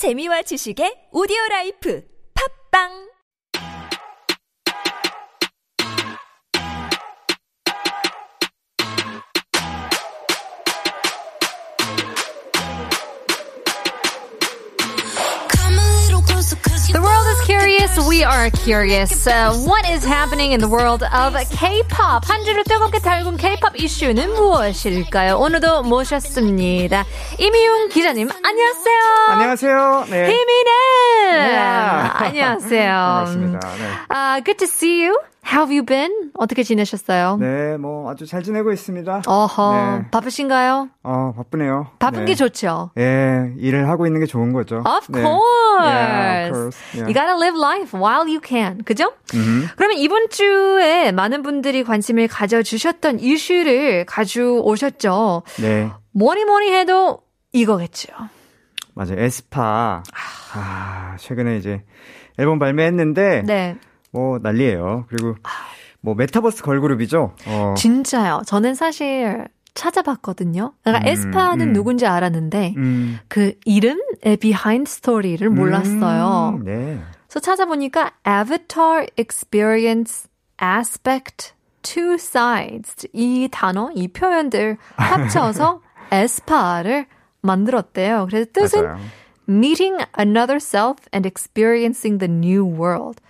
재미와 지식의 오디오 라이프. 팝빵 We are curious. Uh, what is happening in the world of K-pop? 한 주를 뜨겁게 달군 K-pop 이슈는 무엇일까요? 오늘도 모셨습니다. 이미용 기자님, 안녕하세요. 안녕하세요. 네. 희미네. 네. 안녕하세요. 반갑습니다. 네. Uh, good to see you. How have you been? 어떻게 지내셨어요? 네, 뭐 아주 잘 지내고 있습니다. 어허, 네. 바쁘신가요? 어, 바쁘네요. 바쁜 네. 게 좋죠. 예, 일을 하고 있는 게 좋은 거죠. Of 네. course. Yeah, of course. Yeah. You gotta live life while you can. 그죠? 음. 그러면 이번 주에 많은 분들이 관심을 가져주셨던 이슈를 가져오셨죠. 네, 뭐니 뭐니 해도 이거겠죠. 맞아요. 에스파. 아, 최근에 이제 앨범 발매했는데 네. 뭐 난리예요. 그리고 뭐 메타버스 걸그룹이죠. 어. 진짜요. 저는 사실 찾아봤거든요. 그러니까 음, 에스파는 음. 누군지 알았는데 음. 그 이름의 behind story를 몰랐어요. 음, 네. 그래서 찾아보니까 Avatar Experience Aspect Two Sides 이 단어, 이 표현들 합쳐서 에스파를 만들었대요. 그래서 뜻은 맞아요. meeting another self and experiencing the new world.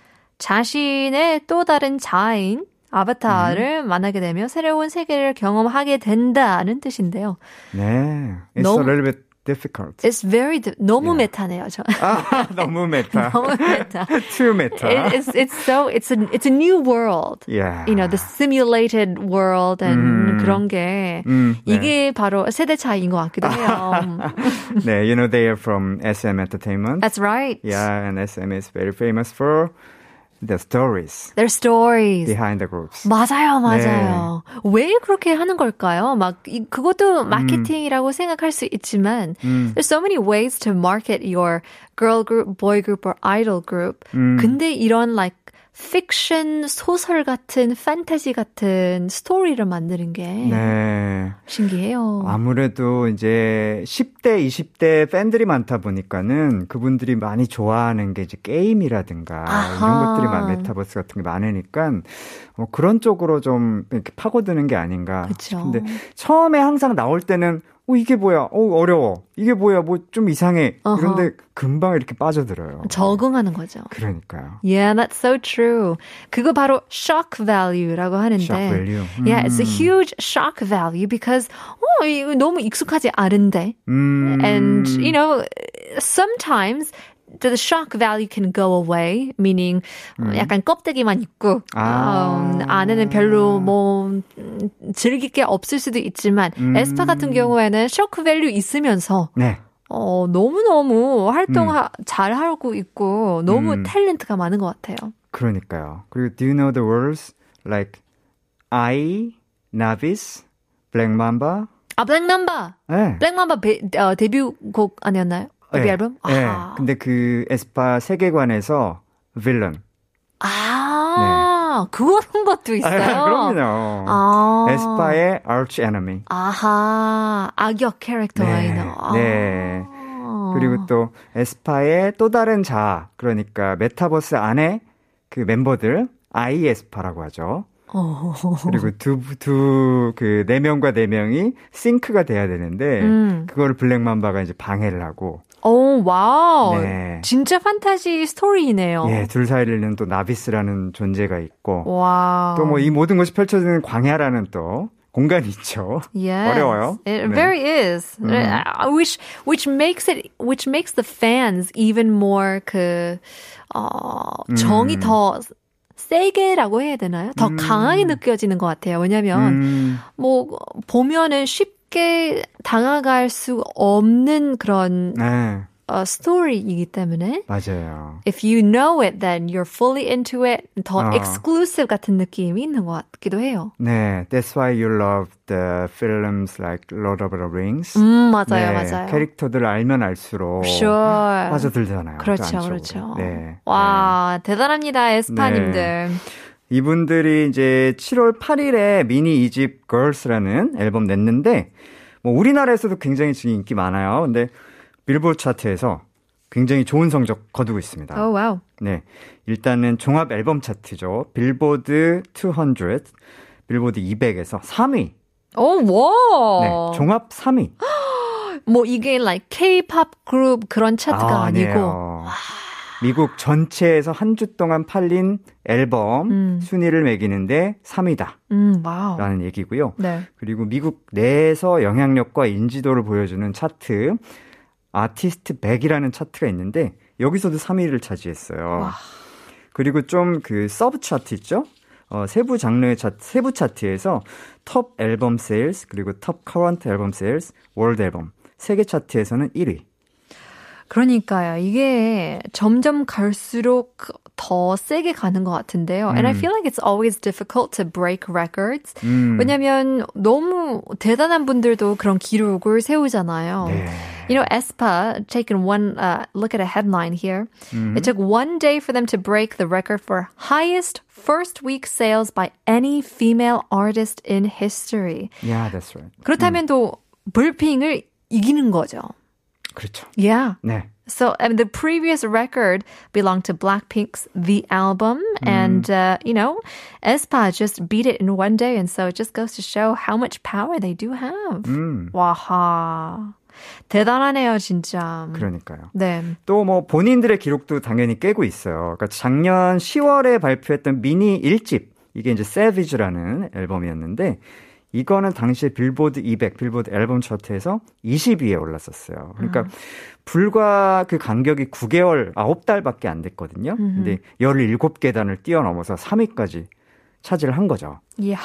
자신의 또 다른 자아인 아바타를 만나게 되며 새로운 세계를 경험하게 된다는 뜻인데요. 네. It's 너무- a little bit difficult. It's very di- 너무 Yeah. 메타네요. 저. 아, 너무 메타. 너무 메타. Too 메타. It, it's it's so it's a it's a new world. Yeah. You know, the simulated world and 음. 그런 게 음, 네. 이게 바로 세대 차이인 것 같기도 해요. 네, you know they are from SM Entertainment. That's right. Yeah, and SM is very famous for the stories Their stories. behind the groups. 맞아요, 맞아요. 왜 그렇게 하는 걸까요? 막 이, 그것도 마케팅이라고 생각할 수 있지만 음. there's so many ways to market your girl group, boy group or idol group. 음. 근데 이런 like fiction 소설 같은 판타지 같은 스토리를 만드는 게 네. 신기해요. 아무래도 이제 10대, 20대 팬들이 많다 보니까는 그분들이 많이 좋아하는 게 이제 게임이라든가 아하. 이런 것들이 많 메타버스 같은 게 많으니까 뭐 그런 쪽으로 좀 이렇게 파고드는 게 아닌가. 그쵸. 싶은데 처음에 항상 나올 때는 어 이게 뭐야? 어 어려워. 이게 뭐야? 뭐 좀 이상해. 어허. 그런데 금방 이렇게 빠져들어요. 적응하는 거죠. 그러니까요. Yeah, that's so true. 그거 바로 shock value라고 하는데. Shock value. Yeah, it's a 음. huge shock value because 어, 이거 너무 익숙하지 않은데. 음. And you know, sometimes the shock value can go away, meaning 어, 약간 껍데기만 있고 아. 음, 안에는 별로 뭐 음, 즐길 게 없을 수도 있지만 음. 에스파 같은 경우에는 shock value 있으면서 네. 어, 너무너무 활동 잘 하고 있고 너무 음. 탤런트가 많은 것 같아요. 그러니까요. 그리고 do you know the words like ae, naevis, Black Mamba? 아, 블랙맘바. 네. 블랙맘바 베, 어, 데뷔곡 아니었나요? 데뷔 네. 앨범? 네. 아. 근데 그 에스파 세계관에서 빌런. 아, 그런 것도 있어요. 네. 아, 그럼요. 아. 에스파의 arch enemy. 아하, 악역 캐릭터 라이너. 아. 네. 그리고 또 에스파의 또 다른 자아. 그러니까 메타버스 안에 그 멤버들 아이 에스파라고 하죠. 어. 그리고 두, 두, 그, 네 명과 네 명이 sync가 돼야 되는데, 음. 그거를 Black Mamba가 이제 방해를 하고, 오, wow. 네. 진짜 판타지 스토리네요. 예, 둘 사이를 또 나비스라는 존재가 있고, Wow. 또 뭐 이 모든 것이 펼쳐지는 광야라는 또 공간이 있죠. Yes. 어려워요. It 네. very is. 음. Uh, Which which makes it which makes the fans even more 그 어, 정이 음. 더 세게라고 해야 되나요? 더 음. 강하게 느껴지는 것 같아요. 왜냐면 음, 뭐 보면은 쉽 게 다가갈 수 없는 그런 네, 어, 스토리이기 때문에 맞아요. if you know it, then you're fully into it. 더 어. exclusive 같은 느낌이 있는 것 같기도 해요. 네, that's why you love the films like Lord of the Rings. 음 맞아요, 네, 맞아요. 캐릭터들을 알면 알수록 Sure. 빠져들잖아요. 그 그렇죠, 안쪽으로. 그렇죠. 네. 와, 대단합니다, 에스파님들. 이분들이 이제 7월 8일에 미니 이집 걸스라는 앨범 냈는데 뭐 우리나라에서도 굉장히 지금 인기 많아요. 근데 빌보드 차트에서 굉장히 좋은 성적 거두고 있습니다. Oh wow. 네. 일단은 종합 앨범 차트죠. 빌보드 200, 빌보드 200에서 3위. 오, 와. 네. 종합 3위. 뭐 이게 like K-pop 그룹 그런 차트가 아, 아, 니고 아니에요. 미국 전체에서 한 주 동안 팔린 앨범 음. 순위를 매기는데 3위다. 음, wow. 라는 얘기고요. 네. 그리고 미국 내에서 영향력과 인지도를 보여주는 차트, 아티스트 100이라는 차트가 있는데, 여기서도 3위를 차지했어요. 와. 그리고 좀 그 sub 차트 있죠? 어, 세부 장르의 차트, 세부 차트에서 Top Album Sales, 그리고 Top Current Album Sales, World Album. 세계 차트에서는 1위. 그러니까요. 이게 점점 갈수록 더 세게 가는 것 같은데요. And I feel like it's always difficult to break records. 음. 왜냐면 너무 대단한 분들도 그런 기록을 세우잖아요. 네. You know, aespa, taken one uh, look at a headline here. It took one day for them to break the record for highest first week sales by any female artist in history. Yeah, that's right. 그렇다면 또 불핑을 이기는 거죠. 그렇죠. Yeah. 네. So um, the previous record belonged to Blackpink's The Album, and uh, you know, aespa just beat it in one day, and so it just goes to show how much power they do have. 음, 와하, 대단하네요, 진짜. 그러니까요. 네. 또 뭐 본인들의 기록도 당연히 깨고 있어요. 그러니까 작년 10월에 발표했던 미니 1집 이게 이제 Savage라는 앨범이었는데 이거는 당시에 빌보드 200, 빌보드 앨범 차트에서 20위에 올랐었어요. 그러니까 불과 그 간격이 9개월, 9달밖에 안 됐거든요. 근데 17계단을 뛰어넘어서 3위까지 차지를 한 거죠. 이야.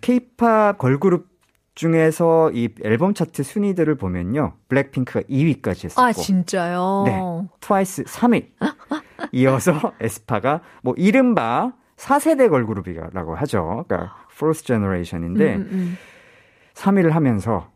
케이팝 걸그룹 중에서 이 앨범 차트 순위들을 보면요. 블랙핑크가 2위까지 했었고 아, 진짜요? 네. 트와이스 3위. 이어서 에스파가 뭐 이른바 4세대 걸그룹이라고 하죠. 그러니까 fourth generation인데 음, 음. 3위를 하면서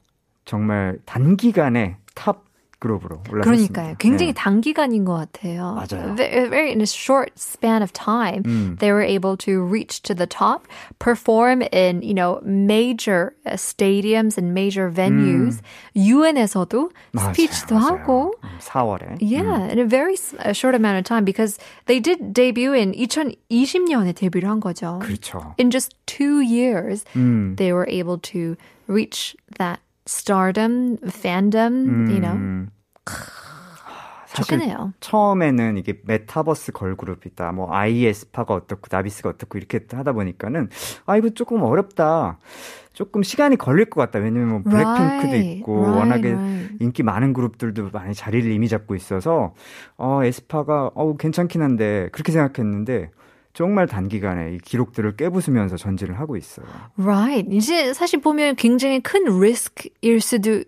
정말 단기간에 탑 그룹으로 올랐습니다. 그러니까요. 굉장히 네. 단기간인 것 같아요. 맞아요. Very, very in a short span of time, 음. they were able to reach to the top, perform in you know major uh, stadiums and major venues. 유엔에서도 맞아요, 스피치도 맞아요. 하고. 음, 4월에. Yeah, in a very s- a short amount of time because they did debut in 2020년에 데뷔를 한 거죠. 그렇죠. In just two years, 음. they were able to reach that stardom, fandom, you know. 음. 사실 좋겠네요. 처음에는 이게 메타버스 걸그룹이다. 뭐 아이에스파가 어떻고 나비스가 어떻고 이렇게 하다 보니까는 아 이거 조금 어렵다. 조금 시간이 걸릴 것 같다. 왜냐면 뭐 블랙핑크도 있고 right, 워낙에 right. 인기 많은 그룹들도 많이 자리를 이미 잡고 있어서 어 에스파가 어 괜찮긴 한데 그렇게 생각했는데 정말 단기간에 이 기록들을 깨부수면서 전진을 하고 있어요. Right. 이제 사실 보면 굉장히 큰 리스크일 수도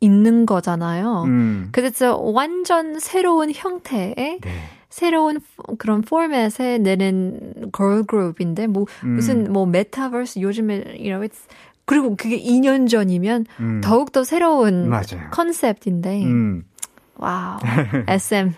있는 거잖아요. 음. 그래서 완전 새로운 형태의 네. 새로운 포- 그런 포맷에 내는 걸 그룹인데 뭐 음. 무슨 뭐 메타버스 요즘에 you know it's 그리고 그게 2년 전이면 음. 더욱 더 새로운 맞아요. concept인데 음. wow SM 에,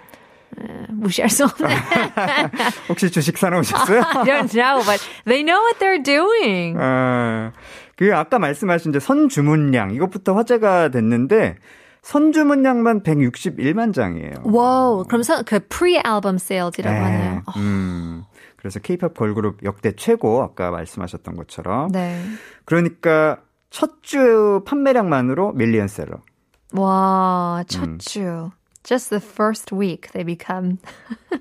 무시할 수 없네. 혹시 주식 사놓으셨어요? I don't know, but they know what they're doing. 아, 그 아까 말씀하신 이제 선주문량 이것부터 화제가 됐는데 선주문량만 161만 장이에요. Wow, 그럼 선, 그 pre-album sales이라고 하네요. 어, 음. 그래서 케이팝 걸그룹 역대 최고 아까 말씀하셨던 것처럼 네. 그러니까 첫 주 판매량만으로 밀리언셀러. 와, 음. 첫 주. Just the first week, they become,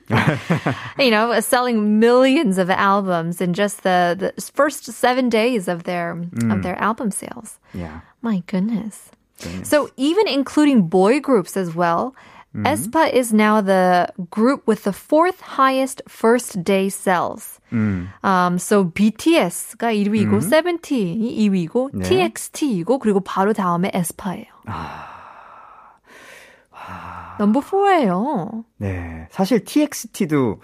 you know, selling millions of albums in just the, the first seven days of their Mm. of their album sales. 야. My goodness. goodness. So even including boy groups as well, Mm-hmm. aespa is now the group with the fourth highest first day sales. 음. Um, so BTS가 1위고, 세븐틴이 2위고, 네. TXT이고, 그리고 바로 다음에 에스파예요. 넘버 4예요. 네. 사실 TXT도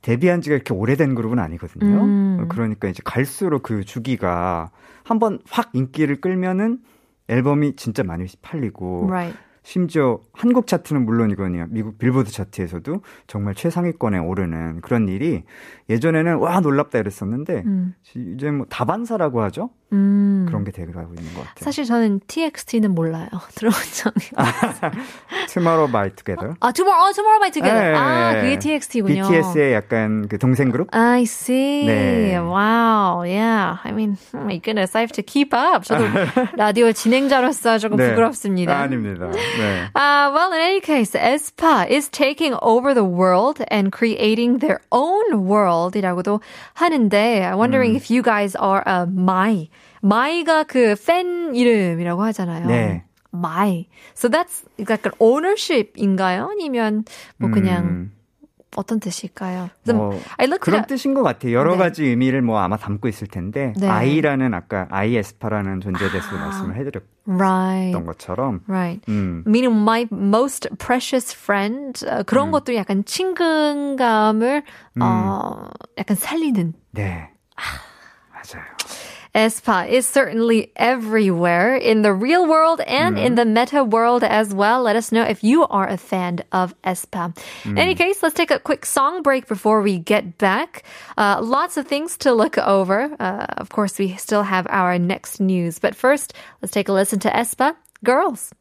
데뷔한 지가 이렇게 오래된 그룹은 아니거든요. 음. 그러니까 이제 갈수록 그 주기가 한번 확 인기를 끌면은 앨범이 진짜 많이 팔리고 Right. 심지어 한국 차트는 물론이거든요. 미국 빌보드 차트에서도 정말 최상위권에 오르는 그런 일이 예전에는 와 놀랍다 이랬었는데 음. 이제 뭐 다반사라고 하죠. 음. 그런 게 되어가고 있는 것 같아요. 사실 저는 TXT는 몰라요. 들어본 적이. Tomorrow by Together. 아, Tomorrow, 어, Tomorrow by Together. 네, 아, 네. 그게 TXT군요. BTS의 약간 그 동생 그룹? I see. 네. Wow. Yeah. I mean, oh my goodness. I have to keep up. 저도 라디오 진행자로서 조금 네. 부끄럽습니다. 아닙니다. 네. Uh, well, in any case, aespa is taking over the world and creating their own world이라고도 하는데, I'm wondering if you guys are a my. My가 그 팬 이름이라고 하잖아요. 네. my. So that's 약간 ownership인가요? 아니면 뭐 그냥 음, 어떤 뜻일까요? 뭐 I looked 그런. 뜻인 것 같아요. 여러 네. 가지 의미를 뭐 아마 담고 있을 텐데 네. 아이라는 아까 아이에스파라는 존재에 대해서 말씀을 해드렸던 Right. 것처럼 Right. 음, meaning my most precious friend 어, 그런 것도 약간 친근감을 어 약간 살리는 네 맞아요. Aespa is certainly everywhere in the real world and in the meta world as well. Let us know if you are a fan of aespa. In any case, let's take a quick song break before we get back. Uh, lots of things to look over. Uh, of course, we still have our next news, but first, let's take a listen to Espa Girls.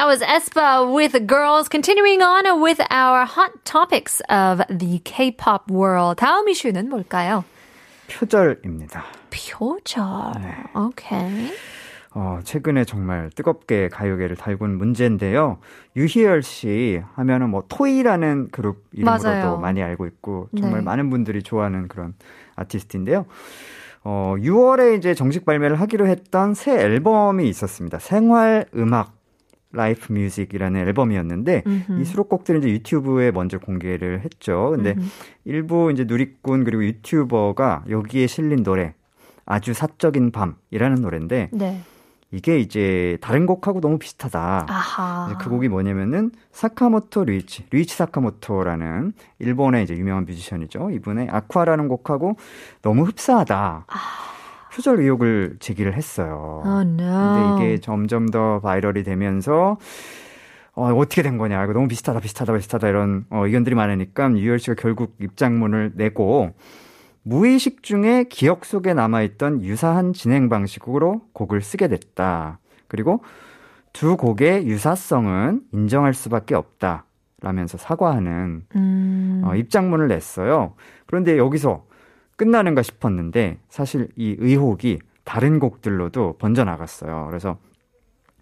That was Espa with Girls. Continuing on with our hot topics of the K-pop world. 다음 이슈는 뭘까요? 표절입니다. 표절. Okay. 어, 최근에 정말 뜨겁게 가요계를 달군 문제인데요. 유희열 씨 하면은 뭐 토이라는 그룹 이름으로도 맞아요. 많이 알고 있고 정말 네. 많은 분들이 좋아하는 그런 아티스트인데요. 어, 6월에 이제 정식 발매를 하기로 했던 새 앨범이 있었습니다. 생활 음악 Life Music이라는 앨범이었는데 이 수록곡들은 이제 유튜브에 먼저 공개를 했죠. 근데 일부 이제 누리꾼 그리고 유튜버가 여기에 실린 노래 아주 사적인 밤이라는 노래인데 네. 이게 이제 다른 곡하고 너무 비슷하다. 아하. 그 곡이 뭐냐면은 사카모토 류이치, 류이치 사카모토라는 일본의 이제 유명한 뮤지션이죠. 이분의 Aqua라는 곡하고 너무 흡사하다. 표절 의혹을 제기를 했어요. Oh no. 근데 이게 점점 더 viral이 되면서 어, 어떻게 된 거냐. 이거 너무 비슷하다, 비슷하다, 비슷하다 이런 어, 의견들이 많으니까 유열 씨가 결국 입장문을 내고 무의식 중에 기억 속에 남아있던 유사한 진행 방식으로 곡을 쓰게 됐다. 그리고 두 곡의 유사성은 인정할 수밖에 없다. 라면서 사과하는 음. 어, 입장문을 냈어요. 그런데 여기서 끝나는가 싶었는데 사실 이 의혹이 다른 곡들로도 번져나갔어요. 그래서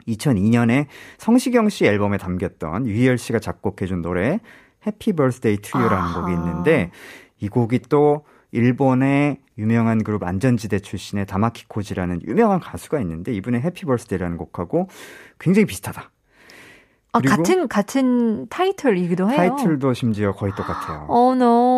2002년에 성시경 씨 앨범에 담겼던 유희열 씨가 작곡해준 노래 Happy Birthday to You라는. 곡이 있는데 이 곡이 또 일본의 유명한 그룹 안전지대 출신의 다마키 코지라는 유명한 가수가 있는데 이분의 Happy Birthday라는 곡하고 굉장히 비슷하다. 아, 같은 같은 타이틀이기도 해요. 타이틀도 심지어 거의 똑같아요. Oh no.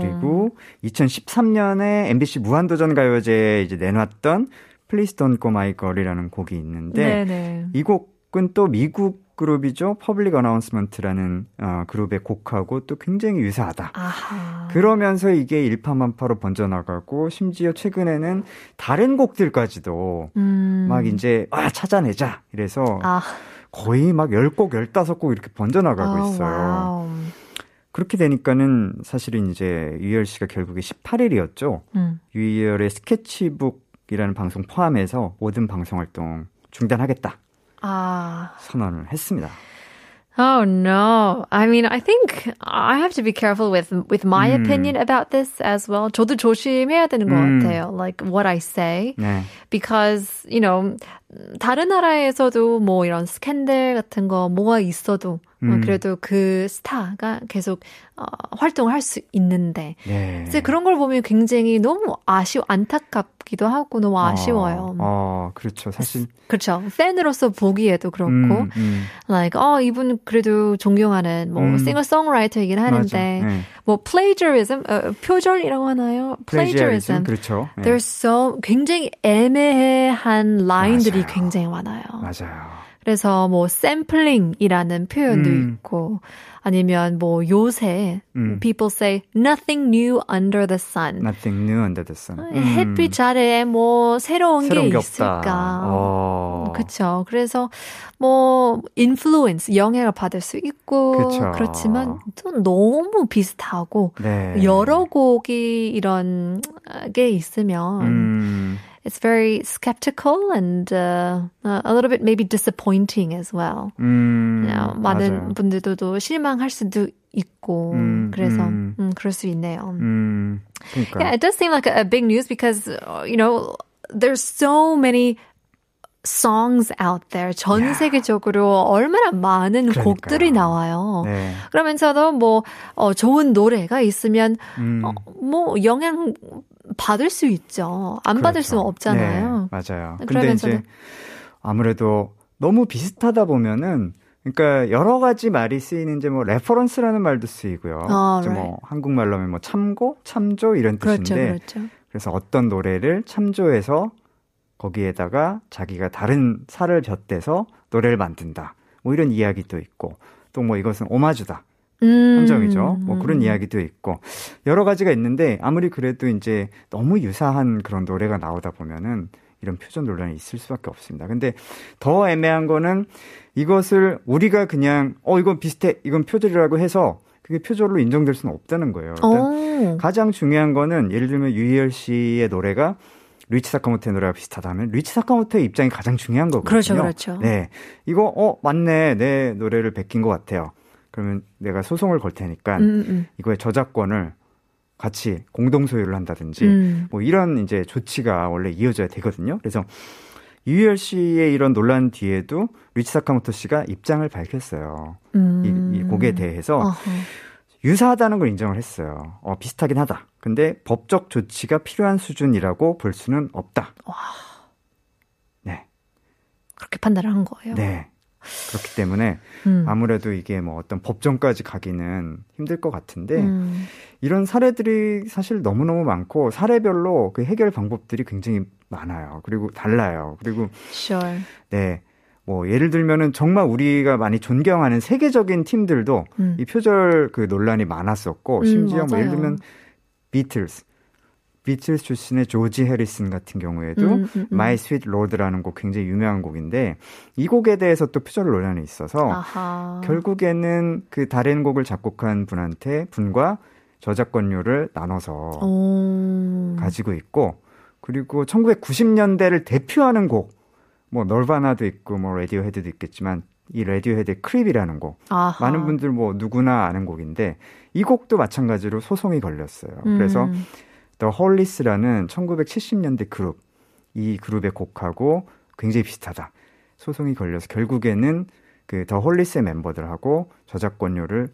그리고 2013년에 MBC 무한도전 가요제에 이제 내놨던 Please Don't Go My Girl이라는 곡이 있는데 네네. 이 곡은 또 미국 그룹이죠. Public Announcement라는 어, 그룹의 곡하고 또 굉장히 유사하다. 아하. 그러면서 이게 일파만파로 번져나가고 심지어 최근에는 다른 곡들까지도 음. 막 이제 아 찾아내자 이래서 아. 거의 막 10곡, 15곡 이렇게 번져나가고 아, 있어요. Wow. 그렇게 되니까는 사실은 이제 유희열 씨가 결국에 18일이었죠. 음. 유희열의 스케치북이라는 방송 포함해서 모든 방송 활동 중단하겠다 아. 선언을 했습니다. Oh no. I mean, I think I have to be careful with with my 음. opinion about this as well. 저도 조심해야 되는 것 음. 같아요. Like what I say. 네. because you know 다른 나라에서도 뭐 이런 스캔들 같은 거 뭐가 있어도 어, 음. 그래도 그 스타가 계속 어, 활동을 할 수 있는데 네. 이제 그런 걸 보면 굉장히 너무 아쉬워 안타깝기도 하고 너무 아쉬워요. 어, 어, 그렇죠. 사실 그렇죠. 팬으로서 보기에도 그렇고 음, 음, like 어 이분 그래도 존경하는 뭐 음. 싱어송라이터이긴 맞아. 하는데 네. 뭐 plagiarism 어, 표절이라고 하나요? plagiarism 그렇죠. 네. There's so 굉장히 애매한 라인들이 굉장히 많아요. 맞아요. 그래서 뭐 샘플링이라는 표현도 음. 있고 아니면 뭐 요새 음. people say nothing new under the sun. Nothing new under the sun. 음. 햇빛 아래에 뭐 새로운, 새로운 게 게 있을까? 어. 그렇죠. 그래서 뭐 인플루언스 영향을 받을 수 있고 그쵸. 그렇지만 또 너무 비슷하고 네. 여러 곡이 이런 게 있으면 음. It's very skeptical and uh, a little bit maybe disappointing as well. 음. 어, 많은 맞아요. 분들도 실망할 수도 있고 음, 그래서 음. 음, 그럴 수 있네요. 음. 그러니까. Yeah, it does seem like a, a big news because uh, you know there's so many songs out there. 전 Yeah. 세계적으로 얼마나 많은 그러니까요. 곡들이 나와요. 네. 그러면서도 뭐 어, 좋은 노래가 있으면 음. 어, 뭐 영향 받을 수 있죠. 안 받을 그렇죠. 수는 없잖아요. 네, 맞아요. 근데 이제 아무래도 너무 비슷하다 보면은 그러니까 여러 가지 말이 쓰이는 이제 뭐 reference라는 말도 쓰이고요. 아, 뭐 한국말로 하면 뭐 참고, 참조 이런 그렇죠, 뜻인데 그렇죠. 그래서 어떤 노래를 참조해서 거기에다가 자기가 다른 살을 곁대서 노래를 만든다. 뭐 이런 이야기도 있고 또 뭐 이것은 오마주다. 음, 함정이죠. 뭐 그런 음. 이야기도 있고 여러 가지가 있는데 아무리 그래도 이제 너무 유사한 그런 노래가 나오다 보면은 이런 표준 논란이 있을 수밖에 없습니다. 근데 더 애매한 거는 이것을 우리가 그냥 어 이건 비슷해 이건 표절이라고 해서 그게 표절로 인정될 수는 없다는 거예요. 일단 오. 가장 중요한 거는 예를 들면 유희열 씨의 노래가 류이치 사카모토의 노래가 비슷하다면 류이치 사카모토의 입장이 가장 중요한 거거든요. 그렇죠, 그렇죠. 네, 이거 어 맞네 내 노래를 베낀 것 같아요. 그러면 내가 소송을 걸 테니까 음, 음, 이거의 저작권을 같이 공동 소유를 한다든지 음. 뭐 이런 이제 조치가 원래 이어져야 되거든요. 그래서 유희열 씨의 이런 논란 뒤에도 류이치 사카모토 씨가 입장을 밝혔어요. 음. 이, 이 곡에 대해서 어허. 유사하다는 걸 인정을 했어요. 어, 비슷하긴 하다. 근데 법적 조치가 필요한 수준이라고 볼 수는 없다. 네. 그렇게 판단을 한 거예요. 네. 그렇기 때문에 음. 아무래도 이게 뭐 어떤 법정까지 가기는 힘들 것 같은데 음. 이런 사례들이 사실 너무너무 많고 사례별로 그 해결 방법들이 굉장히 많아요. 그리고 달라요. 그리고 Sure. 네. 뭐 예를 들면은 정말 우리가 많이 존경하는 세계적인 팀들도 음. 이 표절 그 논란이 많았었고 음, 심지어 뭐 예를. 들면 비틀스 비틀스 출신의 조지 해리슨 같은 경우에도 음, 음, 음. My Sweet Lord라는 곡 굉장히 유명한 곡인데 이 곡에 대해서 또 표절 논란이 있어서 아하. 결국에는 그 다른 곡을 작곡한 분한테 분과 저작권료를 나눠서 오. 가지고 있고 그리고 1990년대를 대표하는 곡 뭐 너바나도 있고 뭐 라디오헤드도 있겠지만 이 라디오헤드의 Creep이라는 곡 아하. 많은 분들 뭐 누구나 아는 곡인데 이 곡도 마찬가지로 소송이 걸렸어요. 그래서 음. The Hollis라는 1970년대 그룹 이 그룹의 곡하고 굉장히 비슷하다. 소송이 걸려서 결국에는 그 The Hollis의 멤버들하고 저작권료를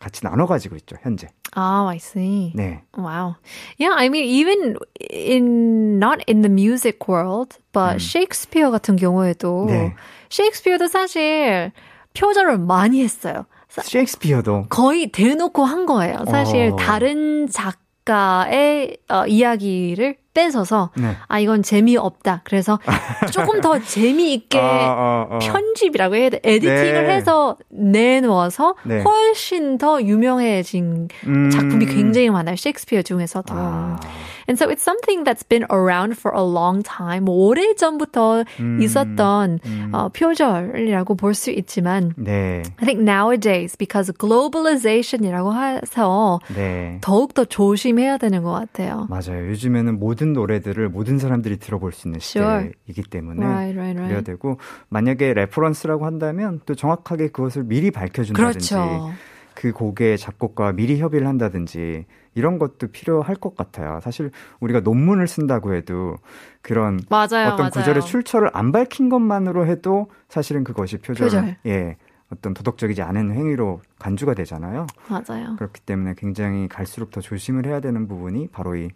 같이 나눠 가지고 있죠, 현재. Oh, I see. 네. Wow. Yeah, I mean, even in, not in the music world, but 셰익스피어 같은 경우에도, 음. 네. 셰익스피어도 사실 표절을 많이 했어요. 사- 셰익스피어도 거의 대놓고 한 거예요. 사실 어. 다른 작 가의 어, 이야기를 뺏어서, 네. 아, 이건 재미없다. 그래서 조금 더 재미있게 아, 아, 아. 편집이라고 해야 돼. 에디팅을 네. 해서 내놓아서 네. 훨씬 더 유명해진 음. 작품이 굉장히 많아요. 셰익스피어 중에서도. 아. And so it's something that's been around for a long time. 뭐 오래 전부터 음. 있었던 음. 어, 표절이라고 볼 수 있지만 네. I think nowadays because globalization이라고 해서 네. 더욱 더 조심해야 되는 것 같아요. 맞아요. 요즘에는 모든 노래들을 모든 사람들이 들어볼 수 있는 Sure. 시대이기 때문에 Right, right, 그래야 right. 되고 만약에 reference라고 한다면 또 정확하게 그것을 미리 밝혀준다든지 그렇죠. 그 곡의 작곡가와 미리 협의를 한다든지 이런 것도 필요할 것 같아요. 사실 우리가 논문을 쓴다고 해도 그런 맞아요, 어떤 맞아요. 구절의 출처를 안 밝힌 것만으로 해도 사실은 그것이 표절, 표절. 예 어떤 도덕적이지 않은 행위로 간주가 되잖아요. 맞아요. 그렇기 때문에 굉장히 갈수록 더 조심을 해야 되는 부분이 바로 이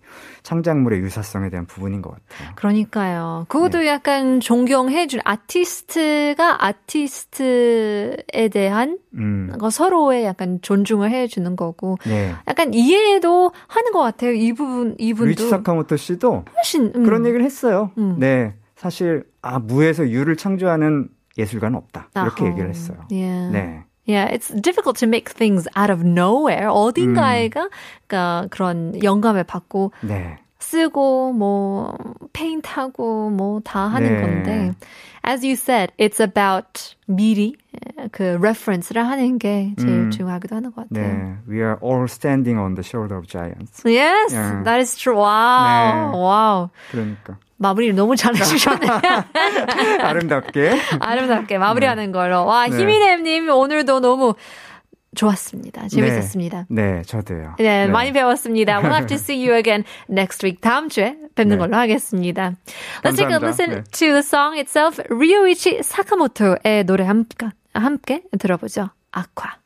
창작물의 유사성에 대한 부분인 것 같아요. 그러니까요. 그것도 네. 약간 존경해준 아티스트가 아티스트에 대한 음, 거 서로의 약간 존중을 해주는 거고 네. 약간 이해도 하는 것 같아요. 이 부분 이분도 루이치 사카모토 씨도 훨씬 음. 그런 얘기를 했어요. 음. 네. 사실, 아, 무에서 유를 창조하는 예술가는 없다. 이렇게 아하. 얘기를 했어요. Yeah. 네. Yeah, it's difficult to make things out of nowhere. 어딘가에가 그러니까 그런 영감을 받고 네. 쓰고 뭐 페인트하고 뭐 다 하는 네. 건데 as you said, it's about 미리 그 reference를 하는 게 제일 음. 중요하기도 하는 것 같아요. 네. We are all standing on the shoulder of giants. Yes, Yeah. that is true. Wow, 네. wow. 그러니까 마무리를 너무 잘해주셨네요. 아름답게 아름답게 마무리하는 걸로. 와, 네. 희미nem님 오늘도 너무 좋았습니다. 재밌었습니다. 네, 저도요. 네, 많이 배웠습니다. We'll have to see you again next week. 다음 주에 뵙는 네. 걸로 하겠습니다. Let's take a 감사합니다. listen 네. to the song itself. 리오이치 사카모토의 노래 함께, 함께 들어보죠. 아쿠아.